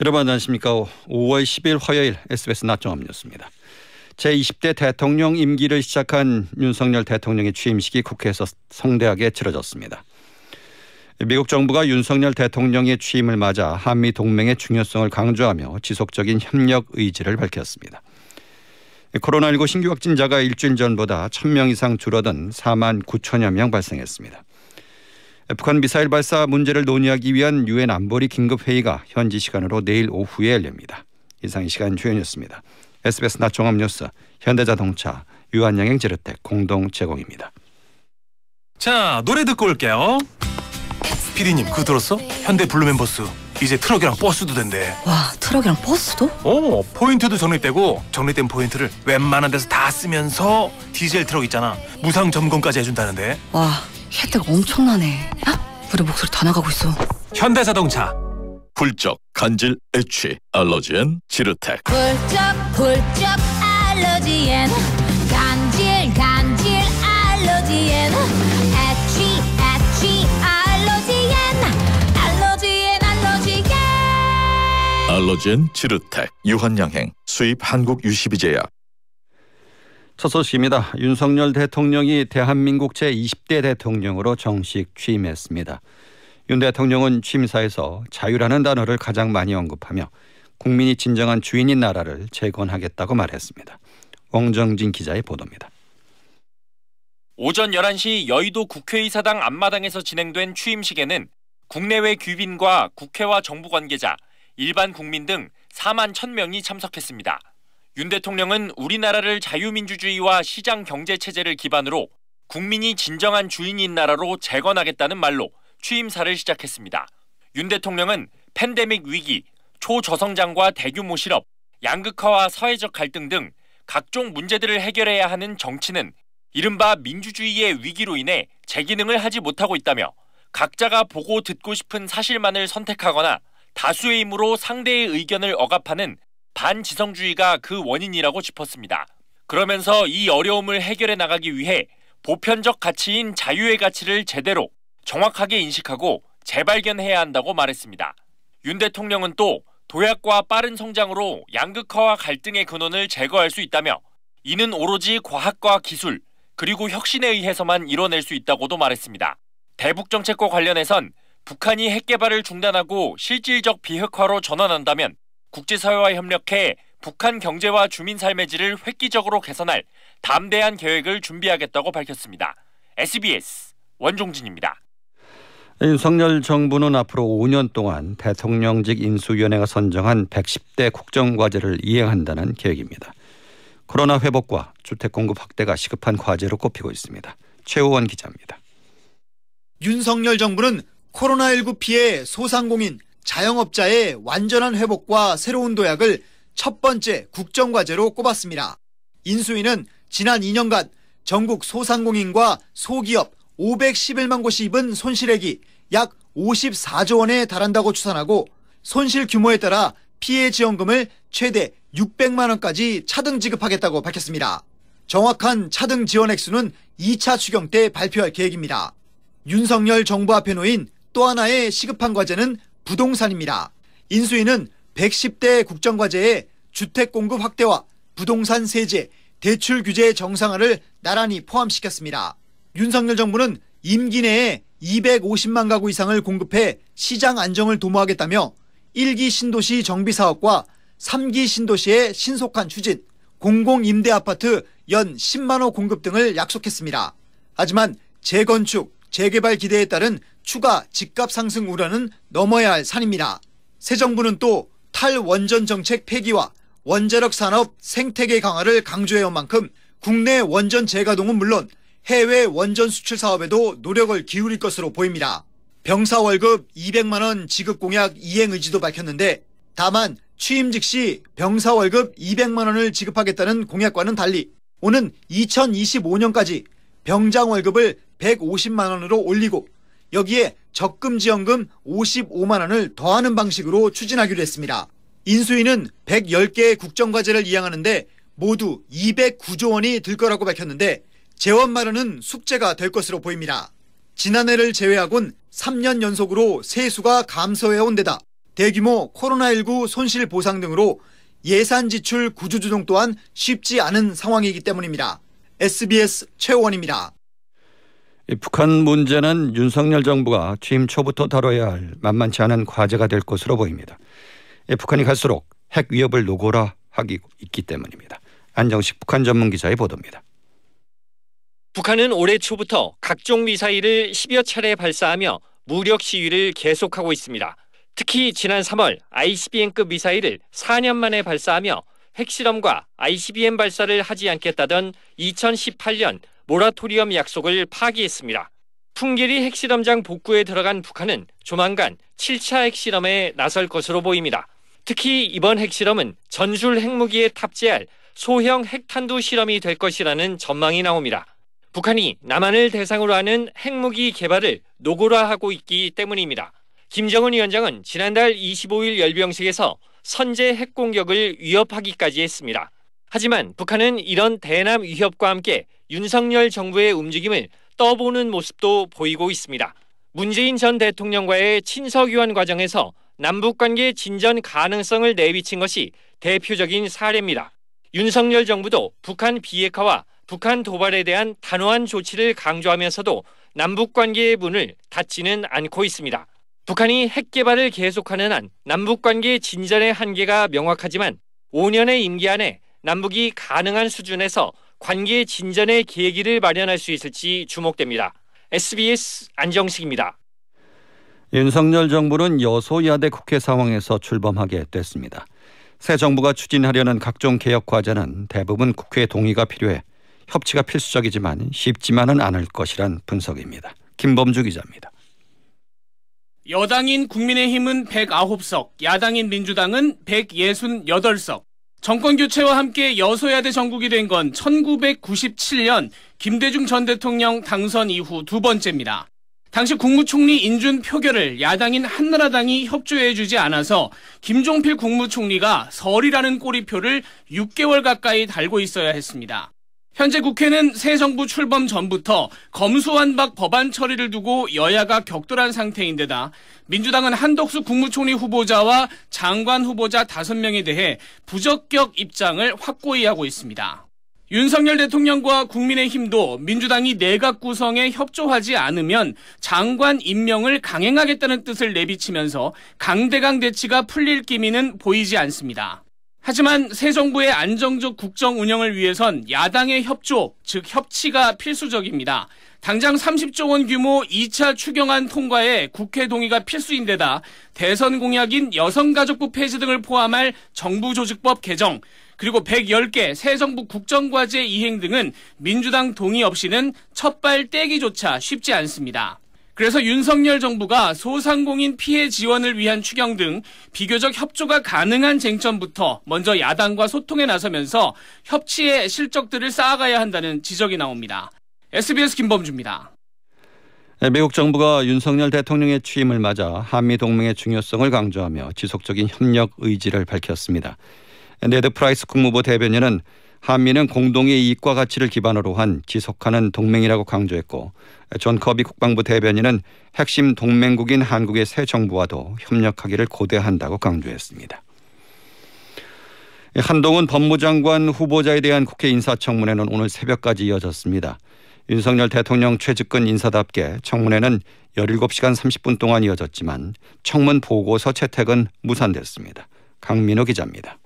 여러분 안녕하십니까. 5월 10일 화요일 SBS 낮종합 뉴스입니다. 제20대 대통령 임기를 시작한 윤석열 대통령의 취임식이 국회에서 성대하게 치러졌습니다. 미국 정부가 윤석열 대통령의 취임을 맞아 한미 동맹의 중요성을 강조하며 지속적인 협력 의지를 밝혔습니다. 코로나19 신규 확진자가 일주일 전보다 1000명 이상 줄어든 4만 9천여 명 발생했습니다. 북한 미사일 발사 문제를 논의하기 위한 유엔 안보리 긴급 회의가 현지 시간으로 내일 오후에 열립니다. 이상 이 시간 주연이었습니다. SBS 낮 종합 뉴스 현대자동차 유한양행 제르텍 공동 제공입니다. 자 노래 듣고 올게요. 피디님 그거 들었어? 현대 블루멤버스 이제 트럭이랑 버스도 된대. 와 트럭이랑 버스도? 어 포인트도 적립되고 적립된 포인트를 웬만한 데서 다 쓰면서 디젤 트럭 있잖아 무상 점검까지 해준다는데. 와 혜택 엄청나네. 아, 우리 목소리 다 나가고 있어. 현대자동차. 굴적, 간질, 애취, 알러지엔, 지르텍. 훌쩍 훌쩍 알러지엔 간질 간질 알러지엔 애취 애취 알러지엔 알러지엔 알러지엔 알러지엔, 지르텍. 유한양행. 수입 한국 유시비제약. 첫 소식입니다. 윤석열 대통령이 대한민국 제20대 대통령으로 정식 취임했습니다. 윤 대통령은 취임사에서 자유라는 단어를 가장 많이 언급하며 국민이 진정한 주인인 나라를 재건하겠다고 말했습니다. 왕정진 기자의 보도입니다. 오전 11시 여의도 국회의사당 앞마당에서 진행된 취임식에는 국내외 귀빈과 국회와 정부 관계자, 일반 국민 등 4만 1000명이 참석했습니다. 윤 대통령은 우리나라를 자유민주주의와 시장 경제 체제를 기반으로 국민이 진정한 주인인 나라로 재건하겠다는 말로 취임사를 시작했습니다. 윤 대통령은 팬데믹 위기, 초저성장과 대규모 실업, 양극화와 사회적 갈등 등 각종 문제들을 해결해야 하는 정치는 이른바 민주주의의 위기로 인해 제 기능을 하지 못하고 있다며 각자가 보고 듣고 싶은 사실만을 선택하거나 다수의 힘으로 상대의 의견을 억압하는 반지성주의가 그 원인이라고 짚었습니다. 그러면서 이 어려움을 해결해 나가기 위해 보편적 가치인 자유의 가치를 제대로 정확하게 인식하고 재발견해야 한다고 말했습니다. 윤 대통령은 또 도약과 빠른 성장으로 양극화와 갈등의 근원을 제거할 수 있다며 이는 오로지 과학과 기술 그리고 혁신에 의해서만 이뤄낼 수 있다고도 말했습니다. 대북 정책과 관련해선 북한이 핵 개발을 중단하고 실질적 비핵화로 전환한다면 국제사회와 협력해 북한 경제와 주민 삶의 질을 획기적으로 개선할 담대한 계획을 준비하겠다고 밝혔습니다. SBS 원종진입니다. 윤석열 정부는 앞으로 5년 동안 대통령직 인수위원회가 선정한 110대 국정과제를 이행한다는 계획입니다. 코로나 회복과 주택 공급 확대가 시급한 과제로 꼽히고 있습니다. 최호원 기자입니다. 윤석열 정부는 코로나19 피해 소상공인, 자영업자의 완전한 회복과 새로운 도약을 첫 번째 국정과제로 꼽았습니다. 인수위는 지난 2년간 전국 소상공인과 소기업 511만 곳이 입은 손실액이 약 54조 원에 달한다고 추산하고 손실 규모에 따라 피해 지원금을 최대 600만 원까지 차등 지급하겠다고 밝혔습니다. 정확한 차등 지원 액수는 2차 추경 때 발표할 계획입니다. 윤석열 정부 앞에 놓인 또 하나의 시급한 과제는 부동산입니다. 인수위는 110대 국정과제에 주택 공급 확대와 부동산 세제, 대출 규제 정상화를 나란히 포함시켰습니다. 윤석열 정부는 임기 내에 250만 가구 이상을 공급해 시장 안정을 도모하겠다며 1기 신도시 정비 사업과 3기 신도시의 신속한 추진, 공공임대 아파트 연 10만 호 공급 등을 약속했습니다. 하지만 재건축, 재개발 기대에 따른 추가 집값 상승 우려는 넘어야 할 산입니다. 새 정부는 또 탈원전 정책 폐기와 원자력 산업 생태계 강화를 강조해온 만큼 국내 원전 재가동은 물론 해외 원전 수출 사업에도 노력을 기울일 것으로 보입니다. 병사 월급 200만 원 지급 공약 이행 의지도 밝혔는데 다만 취임 즉시 병사 월급 200만 원을 지급하겠다는 공약과는 달리 오는 2025년까지 병장 월급을 150만 원으로 올리고 여기에 적금 지원금 55만 원을 더하는 방식으로 추진하기로 했습니다. 인수위는 110개의 국정과제를 이행하는데 모두 209조 원이 들 거라고 밝혔는데 재원 마련은 숙제가 될 것으로 보입니다. 지난해를 제외하곤 3년 연속으로 세수가 감소해온 데다 대규모 코로나19 손실 보상 등으로 예산 지출 구조조정 또한 쉽지 않은 상황이기 때문입니다. SBS 최원입니다. 북한 문제는 윤석열 정부가 취임 초부터 다뤄야 할 만만치 않은 과제가 될 것으로 보입니다. 북한이 갈수록 핵 위협을 노고라 하기 있기 때문입니다. 안정식 북한 전문 기자의 보도입니다. 북한은 올해 초부터 각종 미사일을 10여 차례 발사하며 무력 시위를 계속하고 있습니다. 특히 지난 3월 ICBM급 미사일을 4년 만에 발사하며 핵실험과 ICBM 발사를 하지 않겠다던 2018년 모라토리엄 약속을 파기했습니다. 풍계리 핵실험장 복구에 들어간 북한은 조만간 7차 핵실험에 나설 것으로 보입니다. 특히 이번 핵실험은 전술 핵무기에 탑재할 소형 핵탄두 실험이 될 것이라는 전망이 나옵니다. 북한이 남한을 대상으로 하는 핵무기 개발을 노골화하고 있기 때문입니다. 김정은 위원장은 지난달 25일 열병식에서 선제 핵공격을 위협하기까지 했습니다. 하지만 북한은 이런 대남 위협과 함께 윤석열 정부의 움직임을 떠보는 모습도 보이고 있습니다. 문재인 전 대통령과의 친서교환 과정에서 남북관계 진전 가능성을 내비친 것이 대표적인 사례입니다. 윤석열 정부도 북한 비핵화와 북한 도발에 대한 단호한 조치를 강조하면서도 남북관계의 문을 닫지는 않고 있습니다. 북한이 핵 개발을 계속하는 한 남북관계 진전의 한계가 명확하지만 5년의 임기 안에 남북이 가능한 수준에서 관계 진전의 계기를 마련할 수 있을지 주목됩니다. SBS 안정식입니다. 윤석열 정부는 여소야대 국회 상황에서 출범하게 됐습니다. 새 정부가 추진하려는 각종 개혁 과제는 대부분 국회 동의가 필요해 협치가 필수적이지만 쉽지만은 않을 것이란 분석입니다. 김범주 기자입니다. 여당인 국민의힘은 109석, 야당인 민주당은 168석. 정권 교체와 함께 여소야대 정국이 된 건 1997년 김대중 전 대통령 당선 이후 두 번째입니다. 당시 국무총리 인준 표결을 야당인 한나라당이 협조해주지 않아서 김종필 국무총리가 설이라는 꼬리표를 6개월 가까이 달고 있어야 했습니다. 현재 국회는 새 정부 출범 전부터 검수완박 법안 처리를 두고 여야가 격돌한 상태인데다 민주당은 한덕수 국무총리 후보자와 장관 후보자 5명에 대해 부적격 입장을 확고히 하고 있습니다. 윤석열 대통령과 국민의힘도 민주당이 내각 구성에 협조하지 않으면 장관 임명을 강행하겠다는 뜻을 내비치면서 강대강 대치가 풀릴 기미는 보이지 않습니다. 하지만 새 정부의 안정적 국정 운영을 위해선 야당의 협조, 즉 협치가 필수적입니다. 당장 30조 원 규모 2차 추경안 통과에 국회 동의가 필수인데다 대선 공약인 여성가족부 폐지 등을 포함할 정부조직법 개정, 그리고 110개 새 정부 국정과제 이행 등은 민주당 동의 없이는 첫발 떼기조차 쉽지 않습니다. 그래서 윤석열 정부가 소상공인 피해 지원을 위한 추경 등 비교적 협조가 가능한 쟁점부터 먼저 야당과 소통에 나서면서 협치의 실적들을 쌓아가야 한다는 지적이 나옵니다. SBS 김범주입니다. 네, 미국 정부가 윤석열 대통령의 취임을 맞아 한미 동맹의 중요성을 강조하며 지속적인 협력 의지를 밝혔습니다. 네드 프라이스 국무부 대변인은 한미는 공동의 이익과 가치를 기반으로 한 지속하는 동맹이라고 강조했고 존 커비 국방부 대변인은 핵심 동맹국인 한국의 새 정부와도 협력하기를 고대한다고 강조했습니다. 한동훈 법무장관 후보자에 대한 국회 인사청문회는 오늘 새벽까지 이어졌습니다. 윤석열 대통령 최측근 인사답게 청문회는 17시간 30분 동안 이어졌지만 청문 보고서 채택은 무산됐습니다. 강민호 기자입니다.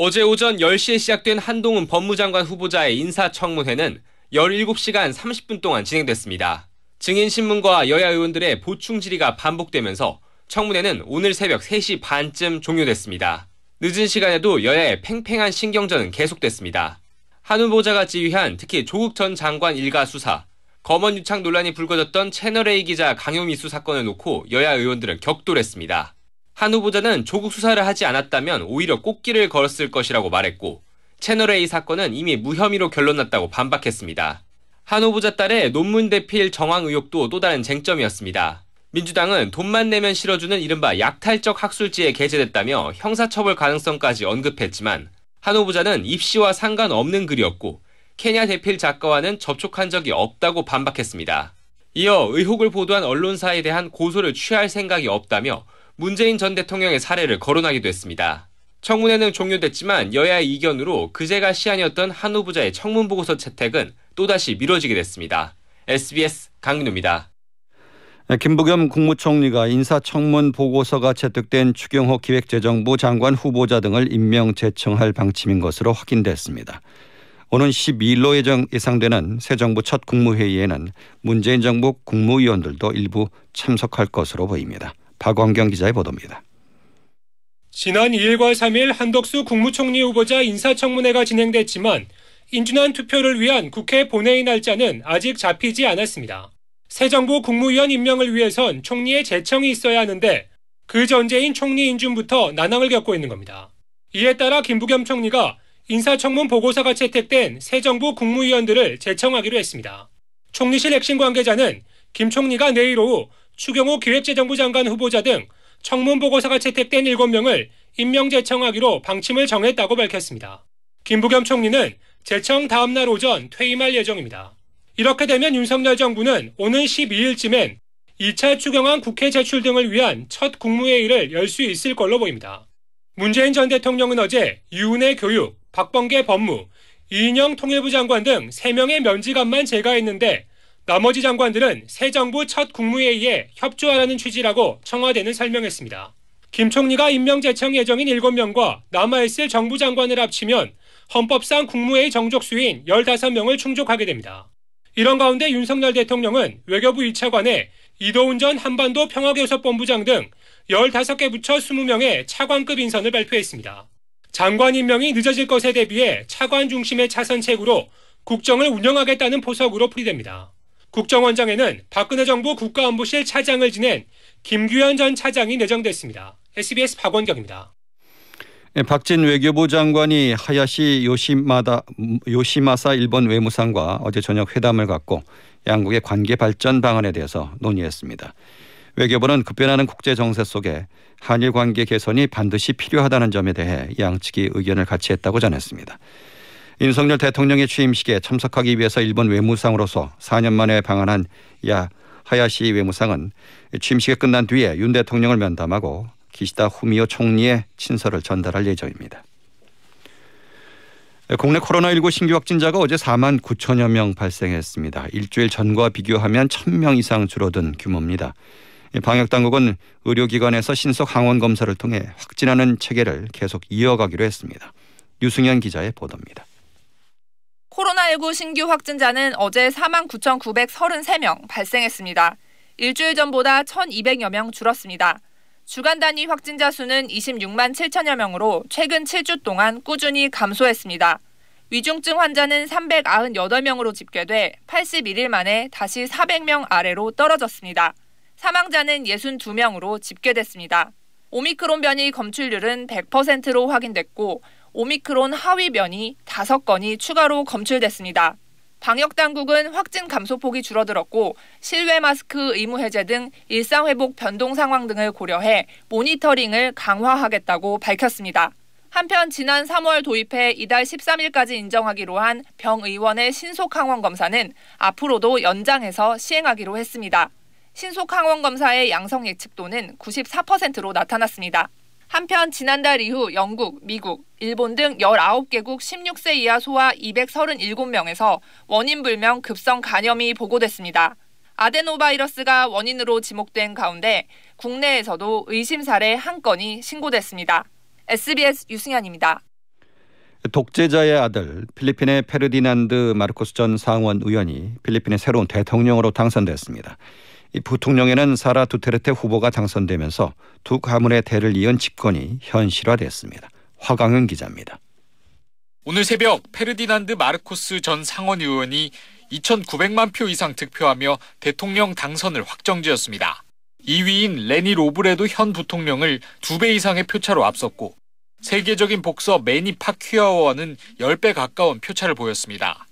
어제 오전 10시에 시작된 한동훈 법무장관 후보자의 인사청문회는 17시간 30분 동안 진행됐습니다. 증인신문과 여야 의원들의 보충 질의가 반복되면서 청문회는 오늘 새벽 3시 반쯤 종료됐습니다. 늦은 시간에도 여야의 팽팽한 신경전은 계속됐습니다. 한 후보자가 지휘한 특히 조국 전 장관 일가 수사, 검언 유착 논란이 불거졌던 채널A 기자 강요미수 사건을 놓고 여야 의원들은 격돌했습니다. 한 후보자는 조국 수사를 하지 않았다면 오히려 꽃길을 걸었을 것이라고 말했고 채널A 사건은 이미 무혐의로 결론났다고 반박했습니다. 한 후보자 딸의 논문 대필 정황 의혹도 또 다른 쟁점이었습니다. 민주당은 돈만 내면 실어주는 이른바 약탈적 학술지에 게재됐다며 형사처벌 가능성까지 언급했지만 한 후보자는 입시와 상관없는 글이었고 케냐 대필 작가와는 접촉한 적이 없다고 반박했습니다. 이어 의혹을 보도한 언론사에 대한 고소를 취할 생각이 없다며 문재인 전 대통령의 사례를 거론하기도 했습니다. 청문회는 종료됐지만 여야의 이견으로 그제가 시한이었던 한 후보자의 청문 보고서 채택은 또다시 미뤄지게 됐습니다. SBS 강민우입니다. 네, 김부겸 국무총리가 인사청문 보고서가 채택된 추경호 기획재정부 장관 후보자 등을 임명 제청할 방침인 것으로 확인됐습니다. 오는 12일로 예정 예상되는 새 정부 첫 국무회의에는 문재인 정부 국무위원들도 일부 참석할 것으로 보입니다. 박광경 기자의 보도입니다. 지난 2일과 3일 한덕수 국무총리 후보자 인사청문회가 진행됐지만 인준안 투표를 위한 국회 본회의 날짜는 아직 잡히지 않았습니다. 새 정부 국무위원 임명을 위해선 총리의 제청이 있어야 하는데 그 전제인 총리 인준부터 난항을 겪고 있는 겁니다. 이에 따라 김부겸 총리가 인사청문 보고서가 채택된 새 정부 국무위원들을 제청하기로 했습니다. 총리실 핵심 관계자는 김 총리가 내일 오후 추경호 기획재정부 장관 후보자 등 청문 보고서가 채택된 7명을 임명 제청하기로 방침을 정했다고 밝혔습니다. 김부겸 총리는 제청 다음 날 오전 퇴임할 예정입니다. 이렇게 되면 윤석열 정부는 오는 12일쯤엔 2차 추경안 국회 제출 등을 위한 첫 국무회의를 열 수 있을 걸로 보입니다. 문재인 전 대통령은 어제 유은혜 교육, 박범계 법무, 이인영 통일부 장관 등 3명의 면직안만 제거했는데 나머지 장관들은 새 정부 첫 국무회의에 협조하라는 취지라고 청와대는 설명했습니다. 김 총리가 임명 제청 예정인 7명과 남아있을 정부 장관을 합치면 헌법상 국무회의 정족 수인 15명을 충족하게 됩니다. 이런 가운데 윤석열 대통령은 외교부 1차관에 이도훈 전 한반도 평화교섭본부장 등 15개 부처 20명의 차관급 인선을 발표했습니다. 장관 임명이 늦어질 것에 대비해 차관 중심의 차선책으로 국정을 운영하겠다는 포석으로 풀이됩니다. 국정원장에는 박근혜 정부 국가안보실 차장을 지낸 김규현 전 차장이 내정됐습니다. SBS 박원경입니다. 예, 박진 외교부 장관이 하야시 요시마다 요시마사 일본 외무상과 어제 저녁 회담을 갖고 양국의 관계 발전 방안에 대해서 논의했습니다. 외교부는 급변하는 국제 정세 속에 한일 관계 개선이 반드시 필요하다는 점에 대해 양측이 의견을 같이 했다고 전했습니다. 윤석열 대통령의 취임식에 참석하기 위해서 일본 외무상으로서 4년 만에 방한한 야 하야시 외무상은 취임식이 끝난 뒤에 윤 대통령을 면담하고 기시다 후미오 총리의 친서를 전달할 예정입니다. 국내 코로나19 신규 확진자가 어제 4만 9천여 명 발생했습니다. 일주일 전과 비교하면 1,000명 이상 줄어든 규모입니다. 방역당국은 의료기관에서 신속 항원 검사를 통해 확진하는 체계를 계속 이어가기로 했습니다. 유승현 기자의 보도입니다. 코로나19 신규 확진자는 어제 4만 9,933명 발생했습니다. 일주일 전보다 1,200여 명 줄었습니다. 주간 단위 확진자 수는 26만 7천여 명으로 최근 7주 동안 꾸준히 감소했습니다. 위중증 환자는 398명으로 집계돼 81일 만에 다시 400명 아래로 떨어졌습니다. 사망자는 62명으로 집계됐습니다. 오미크론 변이 검출률은 100%로 확인됐고 오미크론 하위 변이 5건이 추가로 검출됐습니다. 방역 당국은 확진 감소폭이 줄어들었고 실외 마스크 의무 해제 등 일상 회복 변동 상황 등을 고려해 모니터링을 강화하겠다고 밝혔습니다. 한편 지난 3월 도입해 이달 13일까지 인정하기로 한 병의원의 신속 항원 검사는 앞으로도 연장해서 시행하기로 했습니다. 신속 항원 검사의 양성 예측도는 94%로 나타났습니다. 한편 지난달 이후 영국, 미국, 일본 등 19개국 16세 이하 소아 237명에서 원인 불명 급성 간염이 보고됐습니다. 아데노바이러스가 원인으로 지목된 가운데 국내에서도 의심 사례 한 건이 신고됐습니다. SBS 유승현입니다. 독재자의 아들 필리핀의 페르디난드 마르코스 전 상원 의원이 필리핀의 새로운 대통령으로 당선됐습니다. 이 부통령에는 사라 두테르테 후보가 당선되면서 두 가문의 대를 이은 집권이 현실화됐습니다. 화강윤 기자입니다. 오늘 새벽 페르디난드 마르코스 전 상원 의원이 2,900만 표 이상 득표하며 대통령 당선을 확정지었습니다. 2위인 레니 로브레도 현 부통령을 2배 이상의 표차로 앞섰고 세계적인 복서 매니 파퀴아워는 10배 가까운 표차를 보였습니다.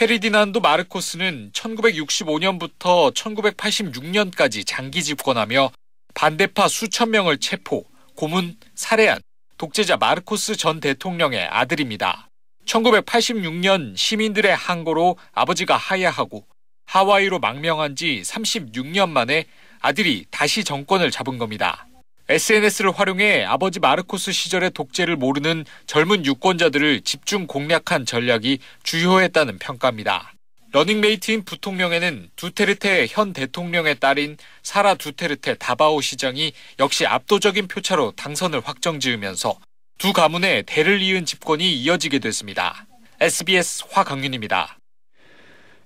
페리디난도 마르코스는 1965년부터 1986년까지 장기 집권하며 반대파 수천 명을 체포, 고문, 살해한 독재자 마르코스 전 대통령의 아들입니다. 1986년 시민들의 항고로 아버지가 하야하고 하와이로 망명한 지 36년 만에 아들이 다시 정권을 잡은 겁니다. SNS를 활용해 아버지 마르코스 시절의 독재를 모르는 젊은 유권자들을 집중 공략한 전략이 주효했다는 평가입니다. 러닝메이트인 부통령에는 두테르테 현 대통령의 딸인 사라 두테르테 다바오 시장이 역시 압도적인 표차로 당선을 확정지으면서 두 가문의 대를 이은 집권이 이어지게 됐습니다. SBS 화강윤입니다.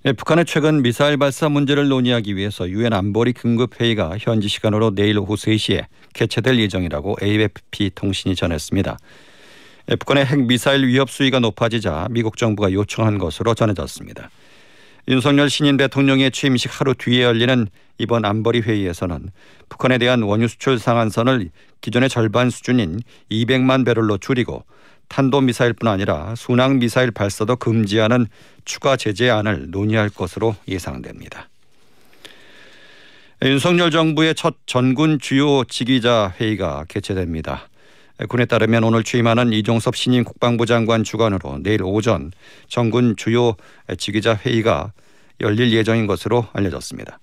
예, 북한의 최근 미사일 발사 문제를 논의하기 위해서 유엔 안보리 긴급 회의가 현지 시간으로 내일 오후 3시에 개최될 예정이라고 AFP 통신이 전했습니다. 예, 북한의 핵 미사일 위협 수위가 높아지자 미국 정부가 요청한 것으로 전해졌습니다. 윤석열 신인 대통령의 취임식 하루 뒤에 열리는 이번 안보리 회의에서는 북한에 대한 원유 수출 상한선을 기존의 절반 수준인 200만 배럴로 줄이고 탄도미사일뿐 아니라 순항미사일 발사도 금지하는 추가 제재안을 논의할 것으로 예상됩니다. 윤석열 정부의 첫 전군 주요 지휘자 회의가 개최됩니다. 군에 따르면 오늘 취임하는 이종섭 신임 국방부 장관 주관으로 내일 오전 정군 주요 지휘자 회의가 열릴 예정인 것으로 알려졌습니다.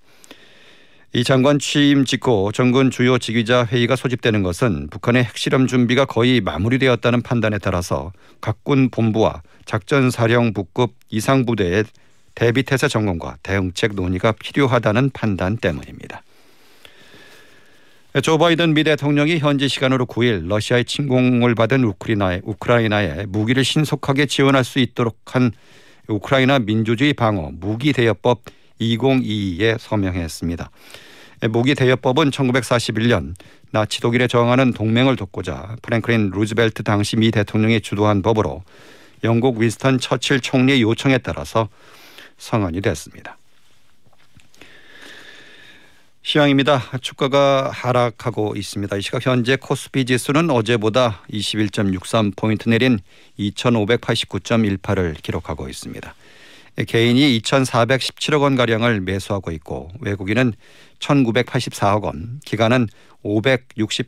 이 장관 취임 직후 정군 주요 지휘자 회의가 소집되는 것은 북한의 핵실험 준비가 거의 마무리되었다는 판단에 따라서 각군 본부와 작전사령부급 이상 부대의 대비 태세 점검과 대응책 논의가 필요하다는 판단 때문입니다. 조 바이든 미 대통령이 현지 시간으로 9일 러시아의 침공을 받은 우크라이나에, 우크라이나에 무기를 신속하게 지원할 수 있도록 한 우크라이나 민주주의 방어 무기 대여법 2022에 서명했습니다. 무기 대여법은 1941년 나치 독일에 저항하는 동맹을 돕고자 프랭클린 루즈벨트 당시 미 대통령이 주도한 법으로 영국 윈스턴 처칠 총리의 요청에 따라서 성안이 됐습니다. 시황입니다. 주가가 하락하고 있습니다. 이 시각 현재 코스피 지수는 어제보다 21.63포인트 내린 2,589.18을 기록하고 있습니다. 개인이 2,417억 원 가량을 매수하고 있고 외국인은 1,984억 원, 기관은 568